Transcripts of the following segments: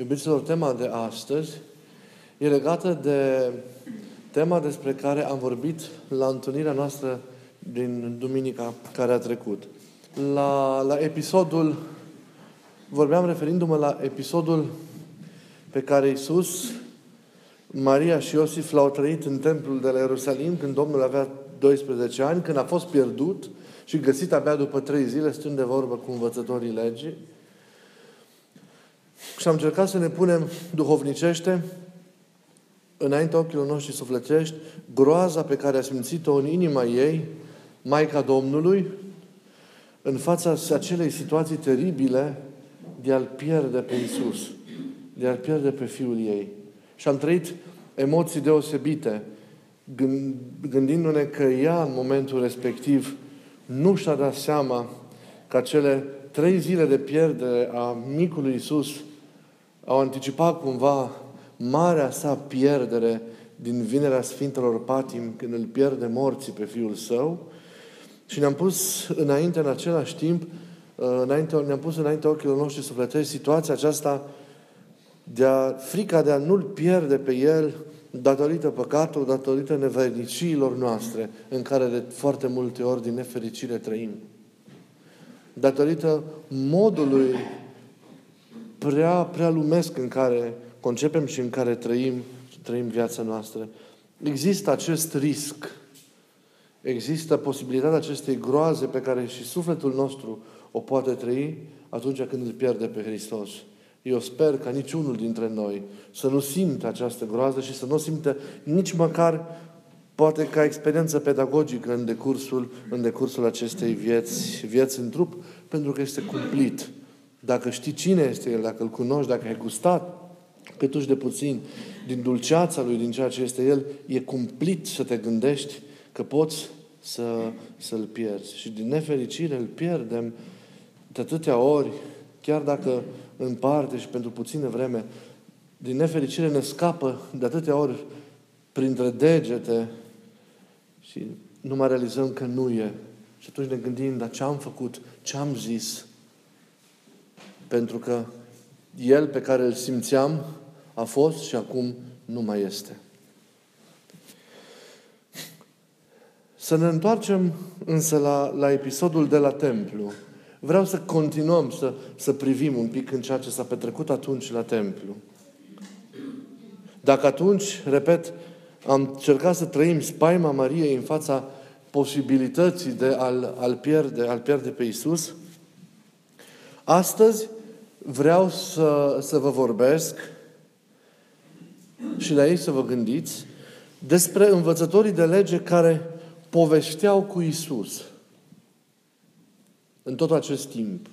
Iubiților, tema de astăzi e legată de tema despre care am vorbit la întâlnirea noastră din duminica care a trecut. La, la episodul, vorbeam referindu-mă la episodul pe care Iisus, Maria și Iosif l-au trăit în templul de la Ierusalim când Domnul avea 12 ani, când a fost pierdut și găsit abia după trei zile, stând de vorbă cu învățătorii legii. Și am încercat să ne punem duhovnicește înainte ochilor noștri sufletești groaza pe care a simțit-o în inima ei Maica Domnului în fața acelei situații teribile de a-L pierde pe Iisus, de a-L pierde pe Fiul ei. Și am trăit emoții deosebite, gândindu-ne că ea, în momentul respectiv, nu și-a dat seama că acele trei zile de pierdere a micului Iisus au anticipat cumva marea sa pierdere din vinerea Sfintelor Patim, când îl pierde morții pe Fiul Său, și ne-am pus înainte, în același timp, uh, înainte, ne-am pus înainte ochilor noștri sufletești situația aceasta de a, frica de a nu-L pierde pe El datorită păcatului, datorită neverniciilor noastre, în care de foarte multe ori din nefericire trăim. Datorită modului prea, prea lumesc în care concepem și în care trăim, trăim viața noastră. Există acest risc. Există posibilitatea acestei groaze pe care și sufletul nostru o poate trăi atunci când îl pierde pe Hristos. Eu sper ca niciunul dintre noi să nu simtă această groază și să nu simtă nici măcar poate ca experiență pedagogică în decursul, în decursul acestei vieți, vieți în trup, pentru că este cumplit. Dacă știi cine este El, dacă îl cunoști, dacă ai gustat câtuși de puțin din dulceața Lui, din ceea ce este El, e cumplit să te gândești că poți să, să-L pierzi. Și din nefericire îl pierdem de atâtea ori, chiar dacă în parte și pentru puțină vreme, din nefericire ne scapă de atâtea ori printre degete și nu mai realizăm că nu e. Și atunci ne gândim, dar ce am făcut, ce am zis, pentru că El pe care îl simțeam a fost și acum nu mai este. Să ne întoarcem însă la, la episodul de la templu. Vreau să continuăm să, să privim un pic în ceea ce s-a petrecut atunci la templu. Dacă atunci, repet, am încercat să trăim spaima Mariei în fața posibilității de a-l, a-l pierde, a-l pierde pe Isus, astăzi vreau să, să vă vorbesc și la ei să vă gândiți despre învățătorii de lege care povesteau cu Isus în tot acest timp.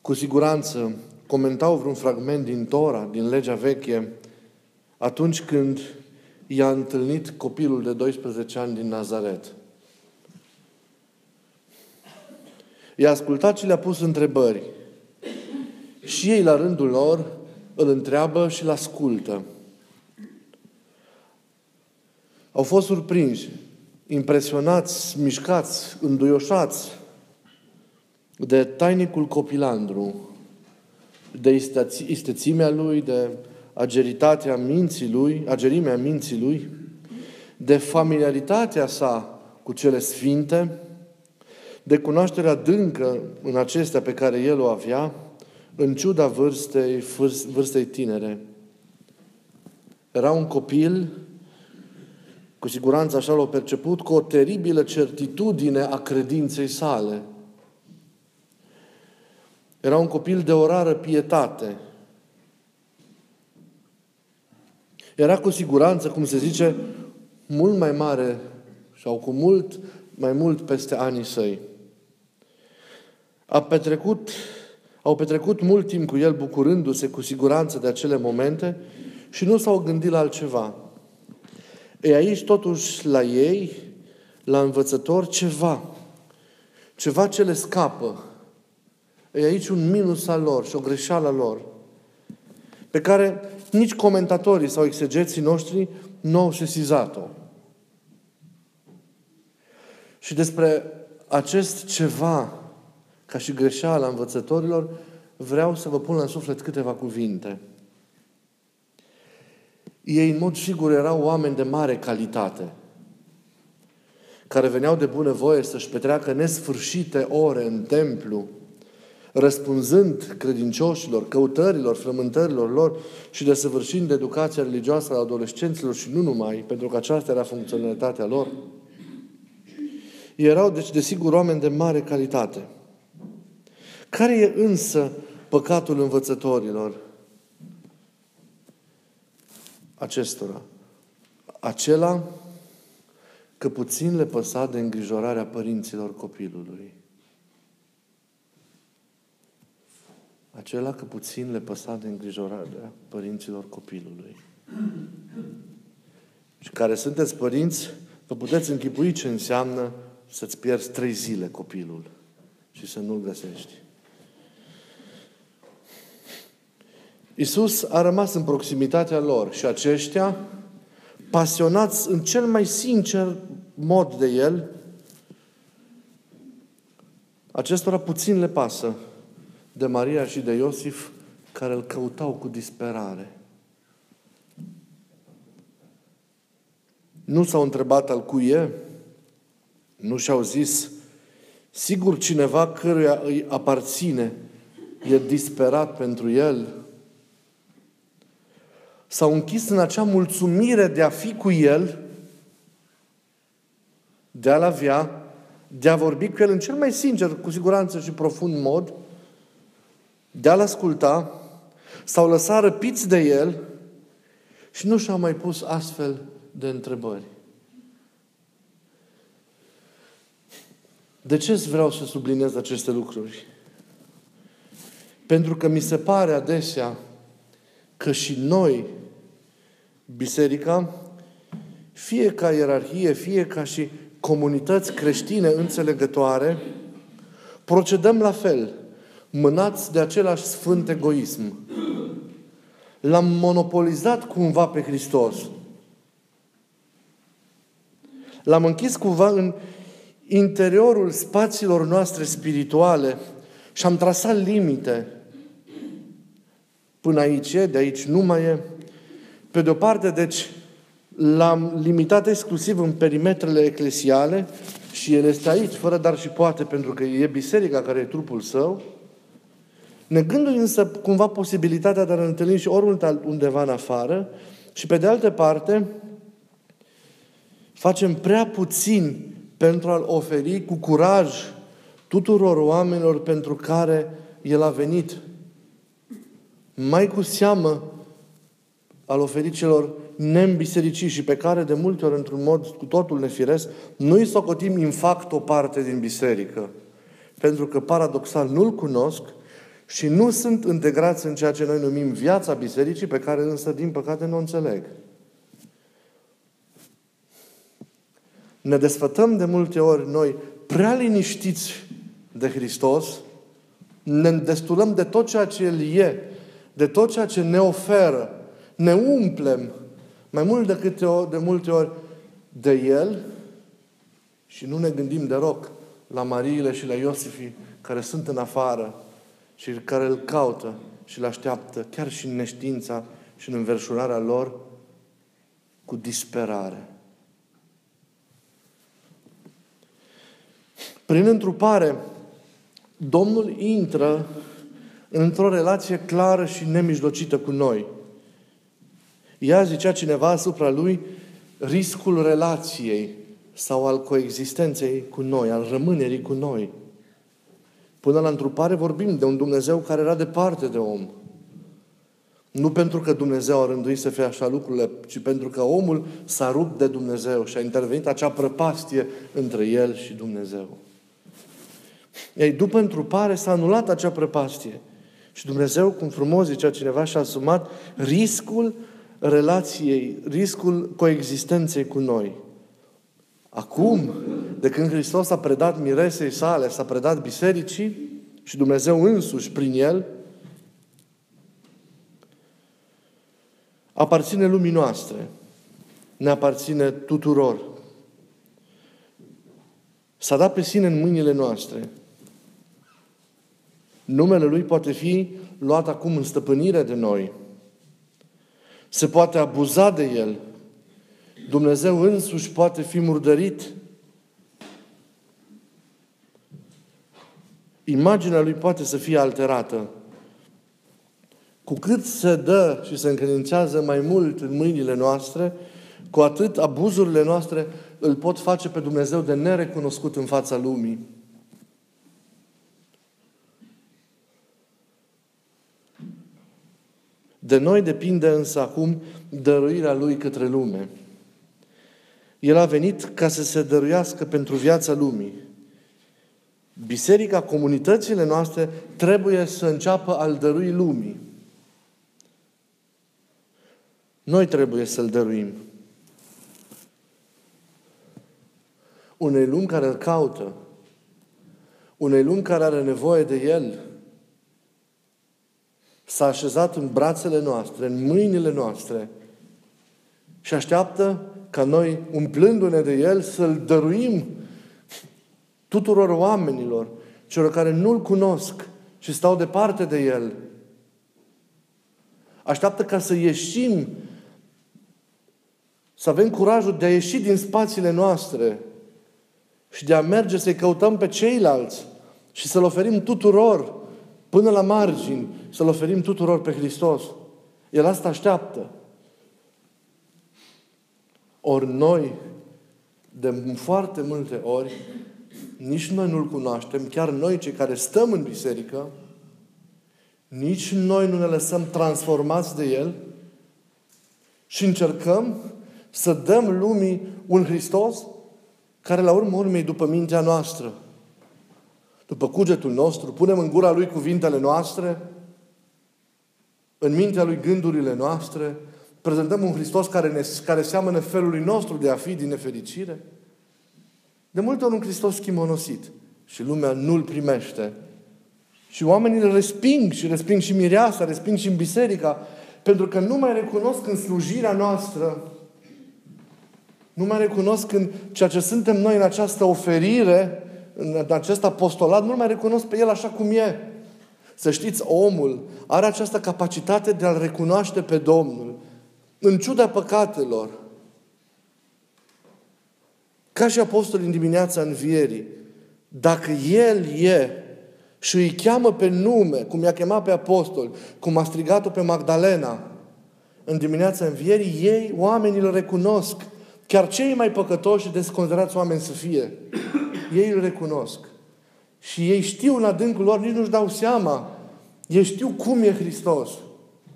Cu siguranță comentau vreun fragment din Tora, din legea veche, atunci când i-a întâlnit copilul de 12 ani din Nazaret. I-a ascultat și le-a pus întrebări. Și ei, la rândul lor, îl întreabă și îl ascultă. Au fost surprinși, impresionați, mișcați, înduioșați de tainicul copilandru, de istețimea lui, de ageritatea minții lui, agerimea minții lui, de familiaritatea sa cu cele sfinte, de cunoașterea adâncă în acestea pe care el o avea, în ciuda vârstei, vârstei tinere. Era un copil, cu siguranță așa l-a perceput, cu o teribilă certitudine a credinței sale. Era un copil de o rară pietate. Era cu siguranță, cum se zice, mult mai mare sau cu mult mai mult peste anii săi. A petrecut au petrecut mult timp cu el bucurându-se cu siguranță de acele momente și nu s-au gândit la altceva. E aici totuși la ei, la învățător, ceva. Ceva ce le scapă. E aici un minus al lor și o greșeală a lor. Pe care nici comentatorii sau exegeții noștri nu au sesizat-o. Și despre acest ceva ca și greșeala învățătorilor, vreau să vă pun la suflet câteva cuvinte. Ei, în mod sigur, erau oameni de mare calitate, care veneau de bunăvoie să-și petreacă nesfârșite ore în templu, răspunzând credincioșilor, căutărilor, frământărilor lor și desăvârșind educația religioasă a adolescenților și nu numai, pentru că aceasta era funcționalitatea lor. Erau, deci, desigur, oameni de mare calitate. Care e însă păcatul învățătorilor acestora? Acela că puțin le păsa de îngrijorarea părinților copilului. Acela că puțin le păsa de îngrijorarea părinților copilului. Și care sunteți părinți, vă puteți închipui ce înseamnă să-ți pierzi trei zile copilul și să nu-l găsești. Iisus a rămas în proximitatea lor și aceștia, pasionați în cel mai sincer mod de El, acestora puțin le pasă de Maria și de Iosif, care îl căutau cu disperare. Nu s-au întrebat al cui e, nu și-au zis, sigur cineva căruia îi aparține e disperat pentru el, s-au închis în acea mulțumire de a fi cu el, de a-l avea, de a vorbi cu el în cel mai sincer, cu siguranță și profund mod, de a-l asculta, s-au lăsat răpiți de el și nu și-au mai pus astfel de întrebări. De ce vreau să subliniez aceste lucruri? Pentru că mi se pare adesea că și noi, biserica, fie ca ierarhie, fie ca și comunități creștine înțelegătoare, procedăm la fel, mânați de același sfânt egoism. L-am monopolizat cumva pe Hristos. L-am închis cumva în interiorul spațiilor noastre spirituale și am trasat limite. Până aici e, de aici nu mai e. Pe de-o parte, deci, l-am limitat exclusiv în perimetrele eclesiale și el este aici, fără dar și poate, pentru că e biserica care e trupul său, negându-i însă cumva posibilitatea de a ne întâlni și oriunde undeva în afară și pe de altă parte, facem prea puțin pentru a-L oferi cu curaj tuturor oamenilor pentru care El a venit. Mai cu seamă al oferi celor nembisericiți și pe care de multe ori, într-un mod cu totul nefiresc, nu îi socotim infact o parte din biserică. Pentru că, paradoxal, nu-L cunosc și nu sunt integrați în ceea ce noi numim viața bisericii, pe care însă, din păcate, nu o înțeleg. Ne desfătăm de multe ori noi prea liniștiți de Hristos, ne destulăm de tot ceea ce El e, de tot ceea ce ne oferă, ne umplem mai mult decât de multe ori de El și nu ne gândim deloc la Mariile și la Iosifii care sunt în afară și care îl caută și îl așteaptă, chiar și în neștiința și în înverșunarea lor, cu disperare. Prin întrupare, Domnul intră într-o relație clară și nemijlocită cu noi. Ea zicea cineva asupra lui riscul relației sau al coexistenței cu noi, al rămânerii cu noi. Până la întrupare vorbim de un Dumnezeu care era departe de om. Nu pentru că Dumnezeu a rânduit să fie așa lucrurile, ci pentru că omul s-a rupt de Dumnezeu și a intervenit acea prăpastie între el și Dumnezeu. Ei, după întrupare s-a anulat acea prăpastie. Și Dumnezeu, cum frumos zicea cineva, și-a asumat riscul relației, riscul coexistenței cu noi. Acum, de când Hristos a predat miresei sale, s-a predat bisericii și Dumnezeu însuși prin El, aparține lumii noastre, ne aparține tuturor. S-a dat pe sine în mâinile noastre. Numele Lui poate fi luat acum în stăpânire de noi. Se poate abuza de El. Dumnezeu însuși poate fi murdărit. Imaginea Lui poate să fie alterată. Cu cât se dă și se încredințează mai mult în mâinile noastre, cu atât abuzurile noastre îl pot face pe Dumnezeu de nerecunoscut în fața lumii. De noi depinde însă acum dăruirea Lui către lume. El a venit ca să se dăruiască pentru viața lumii. Biserica, comunitățile noastre trebuie să înceapă al dărui lumii. Noi trebuie să-L dăruim. Unei lumi care îl caută, unei lumi care are nevoie de El, s-a așezat în brațele noastre, în mâinile noastre și așteaptă ca noi, umplându-ne de El, să-L dăruim tuturor oamenilor, celor care nu-L cunosc și stau departe de El. Așteaptă ca să ieșim, să avem curajul de a ieși din spațiile noastre și de a merge să-i căutăm pe ceilalți și să-L oferim tuturor până la margini, să-L oferim tuturor pe Hristos. El asta așteaptă. Ori noi, de foarte multe ori, nici noi nu-L cunoaștem, chiar noi cei care stăm în biserică, nici noi nu ne lăsăm transformați de El și încercăm să dăm lumii un Hristos care la urmă urmei după mintea noastră după cugetul nostru, punem în gura Lui cuvintele noastre, în mintea Lui gândurile noastre, prezentăm un Hristos care, ne, care seamănă felului nostru de a fi din nefericire. De multe ori un Hristos schimonosit și lumea nu-L primește. Și oamenii îl resping și resping și mireasa, resping și în biserica, pentru că nu mai recunosc în slujirea noastră, nu mai recunosc în ceea ce suntem noi în această oferire în acest apostolat, nu mai recunosc pe el așa cum e. Să știți, omul are această capacitate de a-L recunoaște pe Domnul, în ciuda păcatelor. Ca și apostolii în dimineața învierii, dacă El e și îi cheamă pe nume, cum i-a chemat pe apostol, cum a strigat-o pe Magdalena, în dimineața învierii, ei, oamenii îl recunosc. Chiar cei mai păcătoși și desconsiderați oameni să fie ei îl recunosc. Și ei știu în adâncul lor, nici nu-și dau seama. Ei știu cum e Hristos.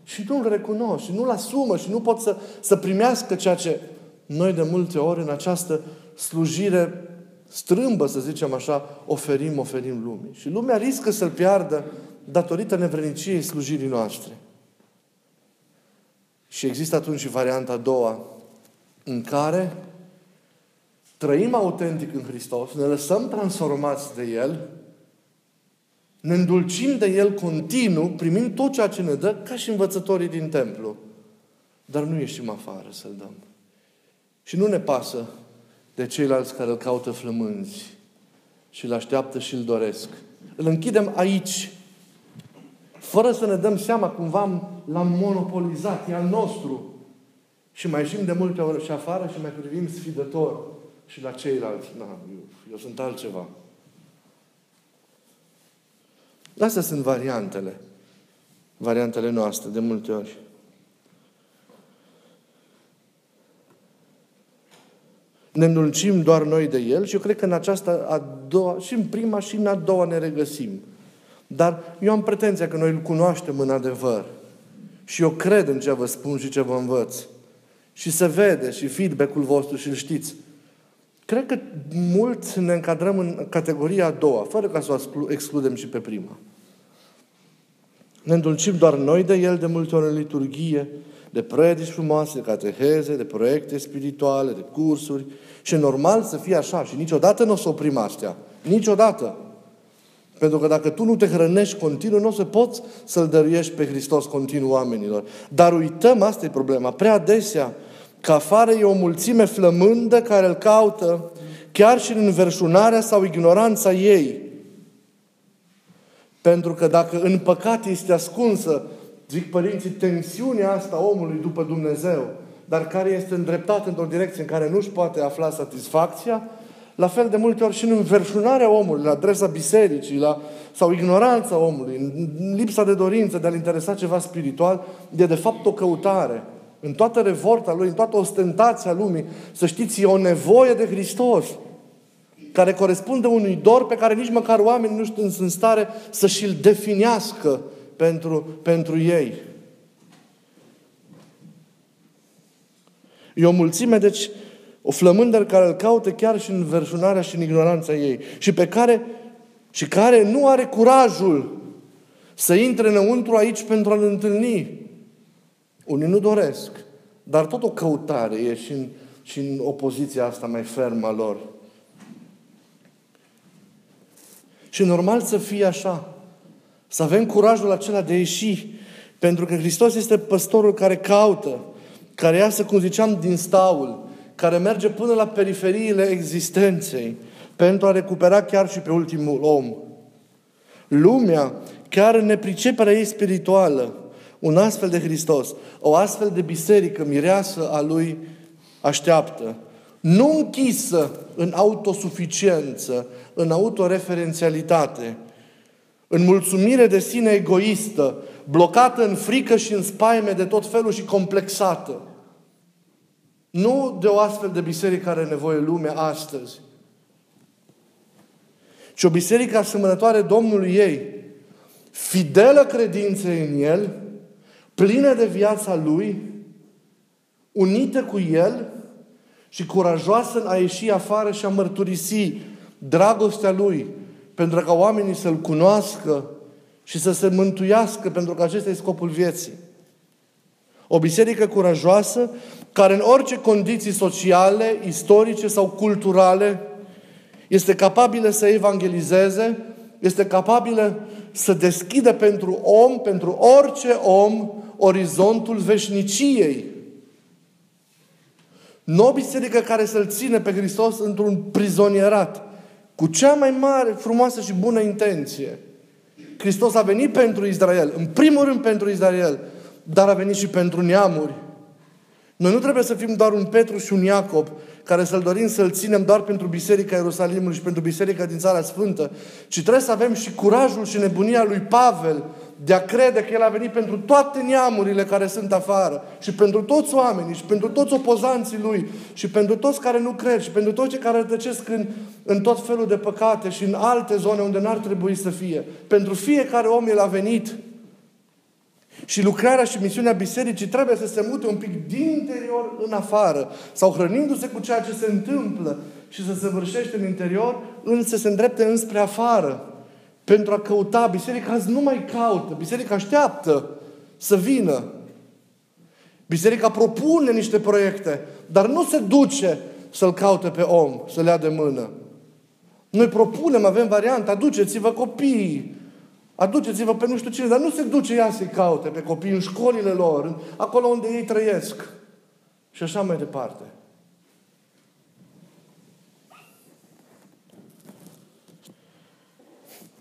Și nu îl recunosc, și nu-l asumă, și nu pot să, să primească ceea ce noi de multe ori în această slujire strâmbă, să zicem așa, oferim, oferim lumii. Și lumea riscă să-l piardă datorită nevreniciei slujirii noastre. Și există atunci și varianta a doua, în care trăim autentic în Hristos, ne lăsăm transformați de El, ne îndulcim de El continuu, primim tot ceea ce ne dă, ca și învățătorii din templu. Dar nu ieșim afară să-L dăm. Și nu ne pasă de ceilalți care îl caută flămânzi și îl așteaptă și îl doresc. Îl închidem aici, fără să ne dăm seama, cumva l-am monopolizat, e al nostru. Și mai ieșim de multe ori și afară și mai privim sfidător și la ceilalți, na, eu, eu sunt altceva. Astea sunt variantele. Variantele noastre, de multe ori. Ne înulcim doar noi de El și eu cred că în această a doua, și în prima și în a doua ne regăsim. Dar eu am pretenția că noi îl cunoaștem în adevăr. Și eu cred în ce vă spun și ce vă învăț. Și se vede și feedback-ul vostru și îl știți. Cred că mult ne încadrăm în categoria a doua, fără ca să o excludem și pe prima. Ne îndulcim doar noi de El de multe ori în liturghie, de predici frumoase, de cateheze, de proiecte spirituale, de cursuri. Și e normal să fie așa. Și niciodată nu o să oprim astea. Niciodată. Pentru că dacă tu nu te hrănești continuu, nu o să poți să-L dăruiești pe Hristos continuu oamenilor. Dar uităm, asta e problema. Prea adesea că afară e o mulțime flămândă care îl caută chiar și în înverșunarea sau ignoranța ei. Pentru că dacă în păcat este ascunsă, zic părinții, tensiunea asta omului după Dumnezeu, dar care este îndreptat într-o direcție în care nu-și poate afla satisfacția, la fel de multe ori și în înverșunarea omului, la adresa bisericii, la, sau ignoranța omului, în lipsa de dorință de a-l interesa ceva spiritual, e de fapt o căutare. În toată revolta lui, în toată ostentația lumii, să știți, e o nevoie de Hristos care corespunde unui dor pe care nici măcar oamenii nu sunt în stare să și-l definească pentru, pentru ei. E o mulțime, deci, o flămândă care îl caută chiar și în verșunarea și în ignoranța ei. Și pe care, și care nu are curajul să intre înăuntru aici pentru a-L întâlni. Unii nu doresc. Dar tot o căutare e și în, și în opoziția asta mai fermă a lor. Și normal să fie așa. Să avem curajul acela de a ieși. Pentru că Hristos este păstorul care caută, care iasă, cum ziceam, din staul, care merge până la periferiile existenței pentru a recupera chiar și pe ultimul om. Lumea, chiar în nepriceperea ei spirituală, un astfel de Hristos, o astfel de biserică mireasă a Lui așteaptă. Nu închisă în autosuficiență, în autoreferențialitate, în mulțumire de sine egoistă, blocată în frică și în spaime de tot felul și complexată. Nu de o astfel de biserică are nevoie lumea astăzi, ci o biserică asemănătoare Domnului ei, fidelă credinței în El, plină de viața Lui, unită cu El și curajoasă în a ieși afară și a mărturisi dragostea Lui, pentru ca oamenii să-L cunoască și să se mântuiască, pentru că acesta e scopul vieții. O biserică curajoasă care în orice condiții sociale, istorice sau culturale este capabilă să evangelizeze, este capabilă să deschidă pentru om, pentru orice om, orizontul veșniciei. Nu o biserică care să-L ține pe Hristos într-un prizonierat, cu cea mai mare, frumoasă și bună intenție. Hristos a venit pentru Israel, în primul rând pentru Israel, dar a venit și pentru neamuri. Noi nu trebuie să fim doar un Petru și un Iacob care să-L dorim să-L ținem doar pentru Biserica Ierusalimului și pentru Biserica din Țara Sfântă, ci trebuie să avem și curajul și nebunia lui Pavel de a crede că El a venit pentru toate neamurile care sunt afară și pentru toți oamenii și pentru toți opozanții Lui și pentru toți care nu cred și pentru toți cei care tăcesc în, în tot felul de păcate și în alte zone unde n-ar trebui să fie. Pentru fiecare om El a venit și lucrarea și misiunea bisericii trebuie să se mute un pic din interior în afară. Sau hrănindu-se cu ceea ce se întâmplă și să se vârșește în interior, însă se îndrepte înspre afară. Pentru a căuta. Biserica azi nu mai caută. Biserica așteaptă să vină. Biserica propune niște proiecte, dar nu se duce să-l caute pe om, să-l ia de mână. Noi propunem, avem varianta, aduceți-vă copiii, Aduceți-vă pe nu știu cine, dar nu se duce ea să-i caute pe copii în școlile lor, acolo unde ei trăiesc. Și așa mai departe.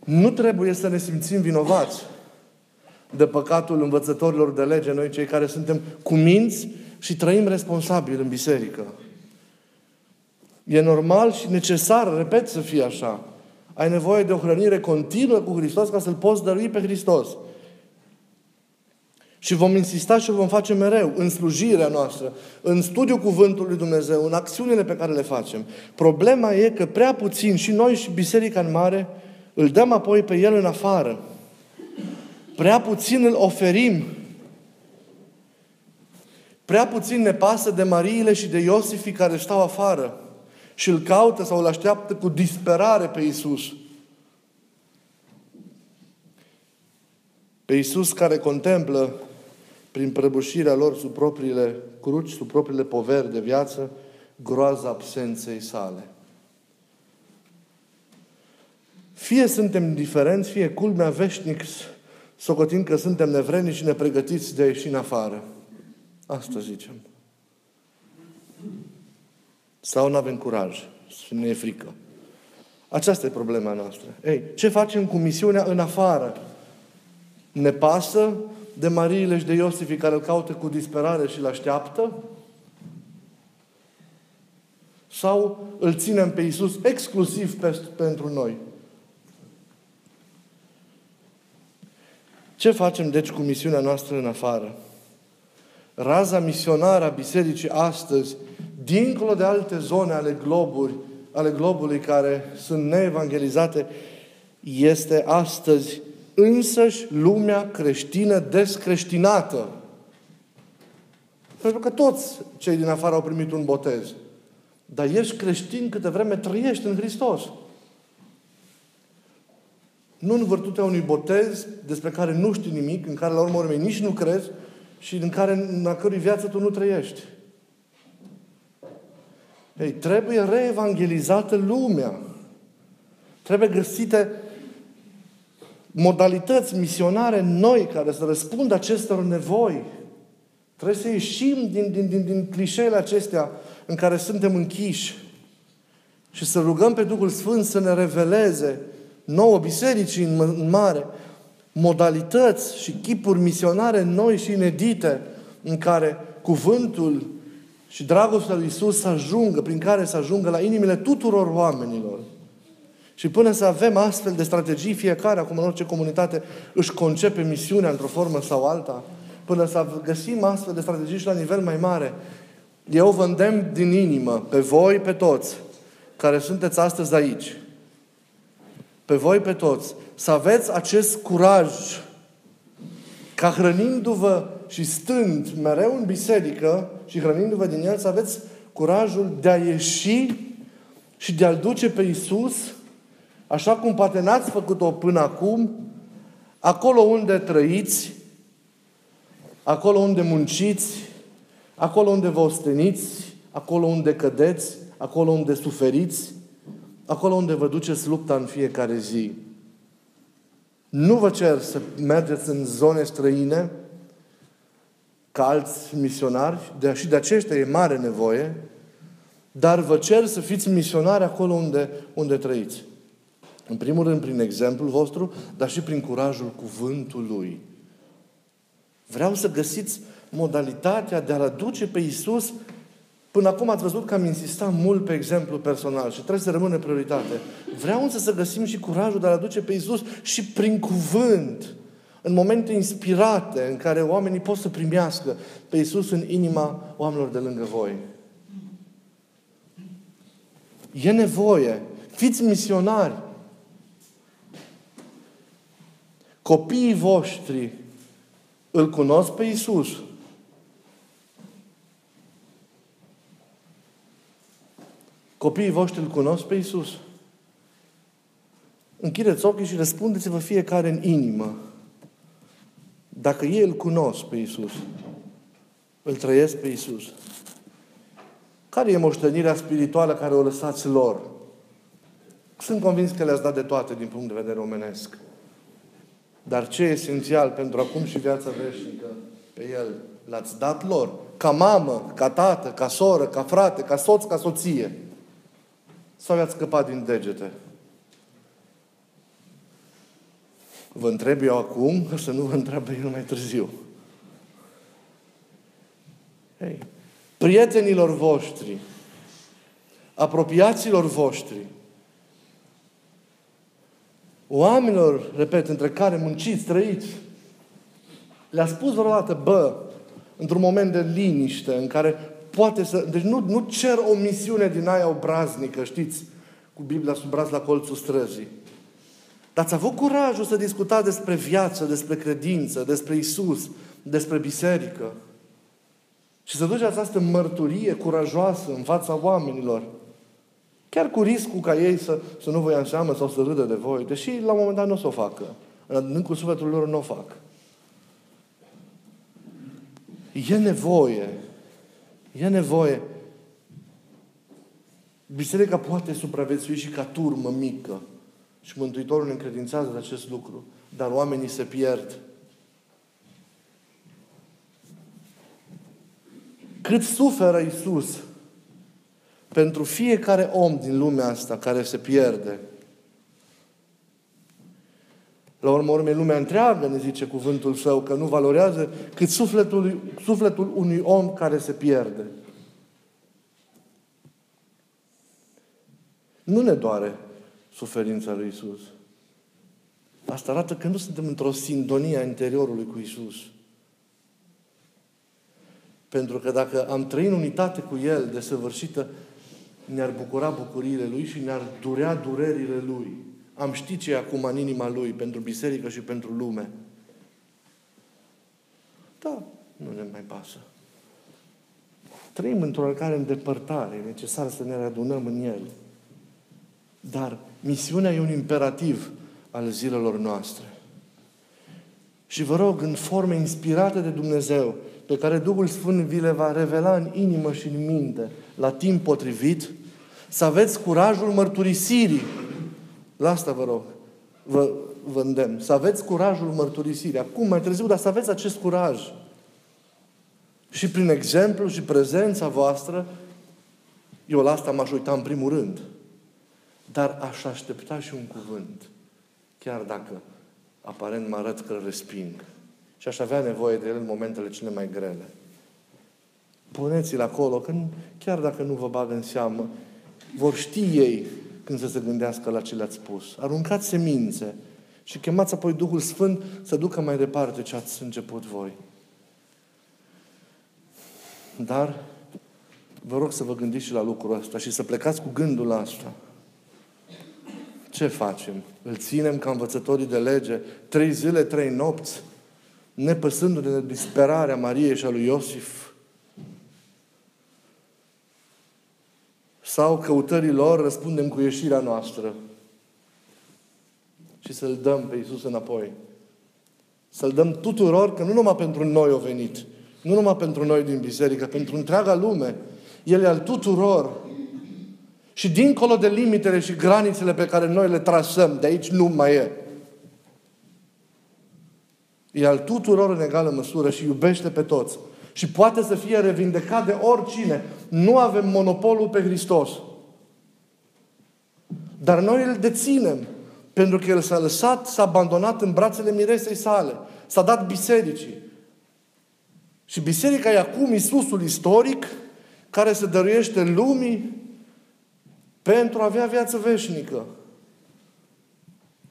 Nu trebuie să ne simțim vinovați de păcatul învățătorilor de lege, noi cei care suntem cu minți și trăim responsabil în biserică. E normal și necesar, repet, să fie așa. Ai nevoie de o hrănire continuă cu Hristos ca să-L poți dărui pe Hristos. Și vom insista și o vom face mereu în slujirea noastră, în studiul Cuvântului lui Dumnezeu, în acțiunile pe care le facem. Problema e că prea puțin și noi și Biserica în mare îl dăm apoi pe El în afară. Prea puțin îl oferim. Prea puțin ne pasă de Mariile și de Iosifii care stau afară și îl caută sau îl așteaptă cu disperare pe Isus. Pe Isus care contemplă prin prăbușirea lor sub propriile cruci, sub propriile poveri de viață, groaza absenței sale. Fie suntem diferenți, fie culmea veșnic socotim că suntem nevrenici și nepregătiți de a ieși în afară. Asta zicem. Sau nu avem curaj, să ne e frică. Aceasta e problema noastră. Ei, ce facem cu misiunea în afară? Ne pasă de Mariile și de Iosifii care îl caută cu disperare și îl așteaptă? Sau îl ținem pe Iisus exclusiv pe, pentru noi? Ce facem, deci, cu misiunea noastră în afară? Raza misionară a bisericii astăzi, dincolo de alte zone ale globuri, ale globului care sunt neevangelizate, este astăzi însăși lumea creștină descreștinată. Pentru că toți cei din afară au primit un botez. Dar ești creștin câte vreme trăiești în Hristos. Nu în vârtutea unui botez despre care nu știi nimic, în care la urmă urmei nici nu crezi și în care, în a cărui viață tu nu trăiești. Ei, trebuie reevangelizată lumea. Trebuie găsite modalități misionare noi care să răspundă acestor nevoi. Trebuie să ieșim din, din, din, din clișeele acestea în care suntem închiși și să rugăm pe Duhul Sfânt să ne reveleze nouă bisericii în mare modalități și chipuri misionare noi și inedite în care cuvântul și dragostea lui Isus să ajungă, prin care să ajungă la inimile tuturor oamenilor. Și până să avem astfel de strategii, fiecare, acum în orice comunitate, își concepe misiunea într-o formă sau alta, până să găsim astfel de strategii și la nivel mai mare, eu vă îndemn din inimă, pe voi, pe toți, care sunteți astăzi aici, pe voi, pe toți, să aveți acest curaj ca hrănindu-vă și stând mereu în biserică și hrănindu-vă din el, să aveți curajul de a ieși și de a-L duce pe Isus, așa cum poate n-ați făcut-o până acum, acolo unde trăiți, acolo unde munciți, acolo unde vă osteniți, acolo unde cădeți, acolo unde suferiți, acolo unde vă duceți lupta în fiecare zi. Nu vă cer să mergeți în zone străine ca alți misionari, de, și de aceștia e mare nevoie, dar vă cer să fiți misionari acolo unde, unde trăiți. În primul rând prin exemplul vostru, dar și prin curajul cuvântului. Vreau să găsiți modalitatea de a-L aduce pe Iisus Până acum ați văzut că am insistat mult pe exemplu personal și trebuie să rămână prioritate. Vreau însă să găsim și curajul de a aduce pe Iisus și prin cuvânt, în momente inspirate în care oamenii pot să primească pe Iisus în inima oamenilor de lângă voi. E nevoie. Fiți misionari. Copiii voștri îl cunosc pe Iisus. Copiii voștri îl cunosc pe Iisus? Închideți ochii și răspundeți-vă fiecare în inimă. Dacă ei îl cunosc pe Iisus, îl trăiesc pe Iisus, care e moștenirea spirituală care o lăsați lor? Sunt convins că le-ați dat de toate din punct de vedere omenesc. Dar ce e esențial pentru acum și viața veșnică pe El, l-ați dat lor. Ca mamă, ca tată, ca soră, ca frate, ca soț, ca soție. Sau i-ați scăpat din degete? Vă întreb eu acum, ca să nu vă întreabă el mai târziu. Hei, prietenilor voștri, apropiaților voștri, oamenilor, repet, între care munciți, trăiți, le-a spus vreodată, bă, într-un moment de liniște, în care poate să... Deci nu, nu cer o misiune din aia obraznică, știți, cu Biblia sub braț la colțul străzii. Dar ați avut curajul să discutați despre viață, despre credință, despre Isus, despre biserică. Și să duceți această mărturie curajoasă în fața oamenilor. Chiar cu riscul ca ei să, să nu vă ia în seamă sau să râdă de voi. Deși la un moment dat nu o să o facă. În adâncul sufletul lor nu o fac. E nevoie E nevoie. Biserica poate supraviețui și ca turmă mică. Și Mântuitorul ne încredințează de acest lucru. Dar oamenii se pierd. Cât suferă Isus pentru fiecare om din lumea asta care se pierde, La urmă urmei, lumea întreagă ne zice cuvântul său că nu valorează cât sufletul, sufletul unui om care se pierde. Nu ne doare suferința lui Isus. Asta arată că nu suntem într-o sintonie a interiorului cu Isus. Pentru că dacă am trăit în unitate cu El desăvârșită, ne-ar bucura bucuriile Lui și ne-ar durea durerile Lui. Am ști ce e acum în inima Lui pentru biserică și pentru lume. Da, nu ne mai pasă. Trăim într-o oarecare îndepărtare. E necesar să ne readunăm în El. Dar misiunea e un imperativ al zilelor noastre. Și vă rog, în forme inspirate de Dumnezeu, pe care Duhul Sfânt vi le va revela în inimă și în minte, la timp potrivit, să aveți curajul mărturisirii. La asta vă rog, vă, vă îndemn. Să aveți curajul mărturisirii. Acum, mai târziu, dar să aveți acest curaj. Și prin exemplu și prezența voastră, eu la asta m-aș uita în primul rând. Dar aș aștepta și un cuvânt. Chiar dacă aparent mă arăt că îl resping. Și aș avea nevoie de el în momentele cele mai grele. Puneți-l acolo, că chiar dacă nu vă bagă în seamă, vor ști ei când să se gândească la ce le-ați spus. Aruncați semințe și chemați apoi Duhul Sfânt să ducă mai departe ce ați început voi. Dar vă rog să vă gândiți și la lucrul ăsta și să plecați cu gândul la asta. Ce facem? Îl ținem ca învățătorii de lege trei zile, trei nopți, nepăsându-ne de disperarea Mariei și a lui Iosif? Sau căutării lor răspundem cu ieșirea noastră și să-L dăm pe Iisus înapoi. Să-L dăm tuturor, că nu numai pentru noi au venit, nu numai pentru noi din biserică, pentru întreaga lume. El e al tuturor. Și dincolo de limitele și granițele pe care noi le trasăm, de aici nu mai e. E al tuturor în egală măsură și iubește pe toți. Și poate să fie revindecat de oricine. Nu avem monopolul pe Hristos. Dar noi îl deținem. Pentru că El s-a lăsat, s-a abandonat în brațele miresei sale. S-a dat bisericii. Și biserica e acum Iisusul istoric care se dăruiește lumii pentru a avea viață veșnică.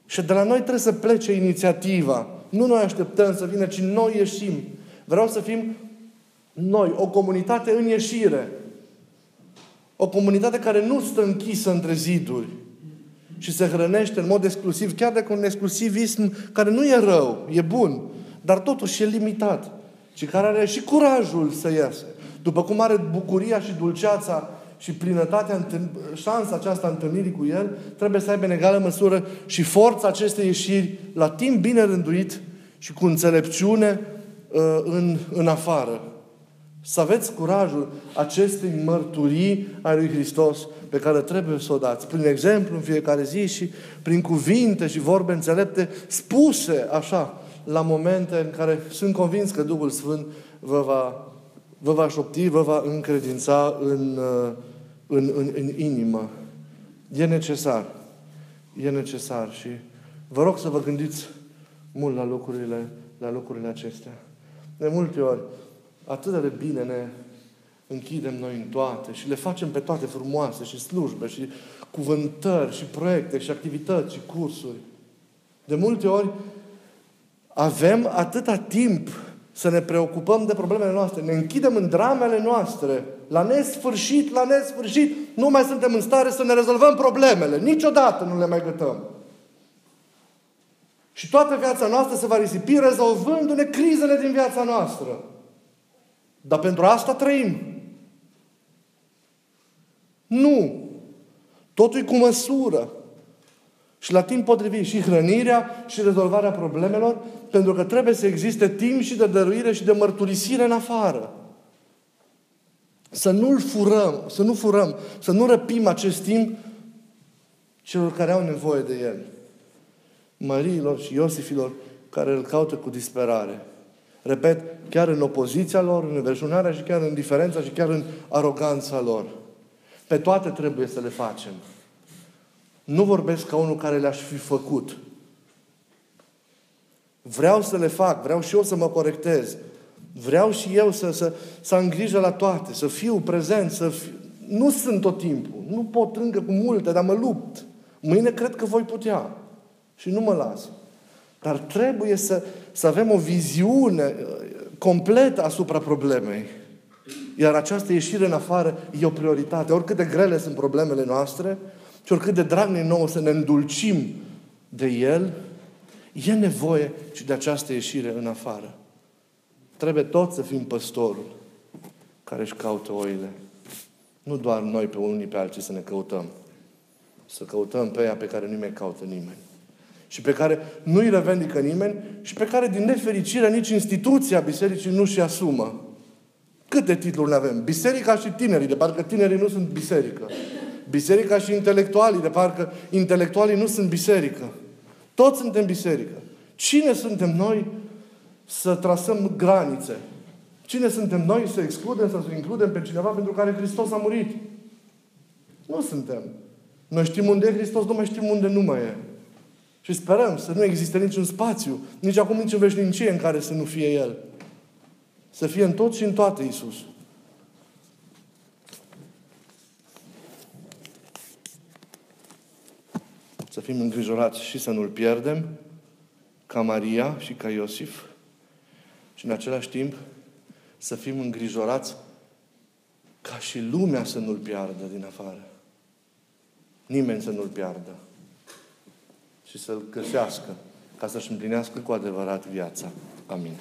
Și de la noi trebuie să plece inițiativa. Nu noi așteptăm să vină, ci noi ieșim. Vreau să fim noi, o comunitate în ieșire. O comunitate care nu stă închisă între ziduri și se hrănește în mod exclusiv, chiar dacă un exclusivism care nu e rău, e bun, dar totuși e limitat. Și care are și curajul să iasă. După cum are bucuria și dulceața și plinătatea, șansa aceasta întâlnirii cu El, trebuie să aibă în egală măsură și forța acestei ieșiri la timp bine rânduit și cu înțelepciune uh, în, în afară. Să aveți curajul acestei mărturii a lui Hristos pe care trebuie să o dați. Prin exemplu în fiecare zi și prin cuvinte și vorbe înțelepte spuse așa la momente în care sunt convins că Duhul Sfânt vă va, vă va șopti, vă va încredința în, uh, în, în, în inimă. E necesar. E necesar și vă rog să vă gândiți mult la lucrurile, la lucrurile acestea. De multe ori, atât de bine ne închidem noi în toate și le facem pe toate frumoase și slujbe și cuvântări și proiecte și activități și cursuri. De multe ori avem atâta timp să ne preocupăm de problemele noastre. Ne închidem în dramele noastre. La nesfârșit, la nesfârșit, nu mai suntem în stare să ne rezolvăm problemele. Niciodată nu le mai gătăm. Și toată viața noastră se va risipi rezolvându-ne crizele din viața noastră. Dar pentru asta trăim. Nu. Totul e cu măsură. Și la timp potrivit și hrănirea și rezolvarea problemelor, pentru că trebuie să existe timp și de dăruire și de mărturisire în afară. Să nu-l furăm, să nu furăm, să nu răpim acest timp celor care au nevoie de el. Măriilor și Iosifilor care îl caută cu disperare. Repet, chiar în opoziția lor, în înverșunarea și chiar în diferența și chiar în aroganța lor. Pe toate trebuie să le facem. Nu vorbesc ca unul care le-aș fi făcut. Vreau să le fac, vreau și eu să mă corectez. Vreau și eu să, să, să am grijă la toate, să fiu prezent, să fiu... Nu sunt tot timpul. Nu pot încă cu multe, dar mă lupt. Mâine cred că voi putea. Și nu mă las. Dar trebuie să, să avem o viziune uh, completă asupra problemei. Iar această ieșire în afară e o prioritate. Oricât de grele sunt problemele noastre și oricât de drag ne nouă să ne îndulcim de El, e nevoie și de această ieșire în afară. Trebuie tot să fim păstorul care își caută oile. Nu doar noi pe unii pe alții să ne căutăm. Să căutăm pe ea pe care nu mai caută nimeni. Și pe care nu îi revendică nimeni și pe care, din nefericire, nici instituția bisericii nu și asumă. Câte titluri ne avem? Biserica și tinerii, de parcă tinerii nu sunt biserică. Biserica și intelectualii, de parcă intelectualii nu sunt biserică. Toți suntem biserică. Cine suntem noi să trasăm granițe? Cine suntem noi să excludem, să includem pe cineva pentru care Hristos a murit? Nu suntem. Noi știm unde e Hristos, nu mai știm unde nu mai e. Și sperăm să nu existe niciun spațiu, nici acum nici în veșnicie în care să nu fie El. Să fie în tot și în toate Isus. Să fim îngrijorați și să nu-L pierdem, ca Maria și ca Iosif, și în același timp să fim îngrijorați ca și lumea să nu-L piardă din afară. Nimeni să nu-L piardă. Și să-L găsească ca să-și împlinească cu adevărat viața. Amin.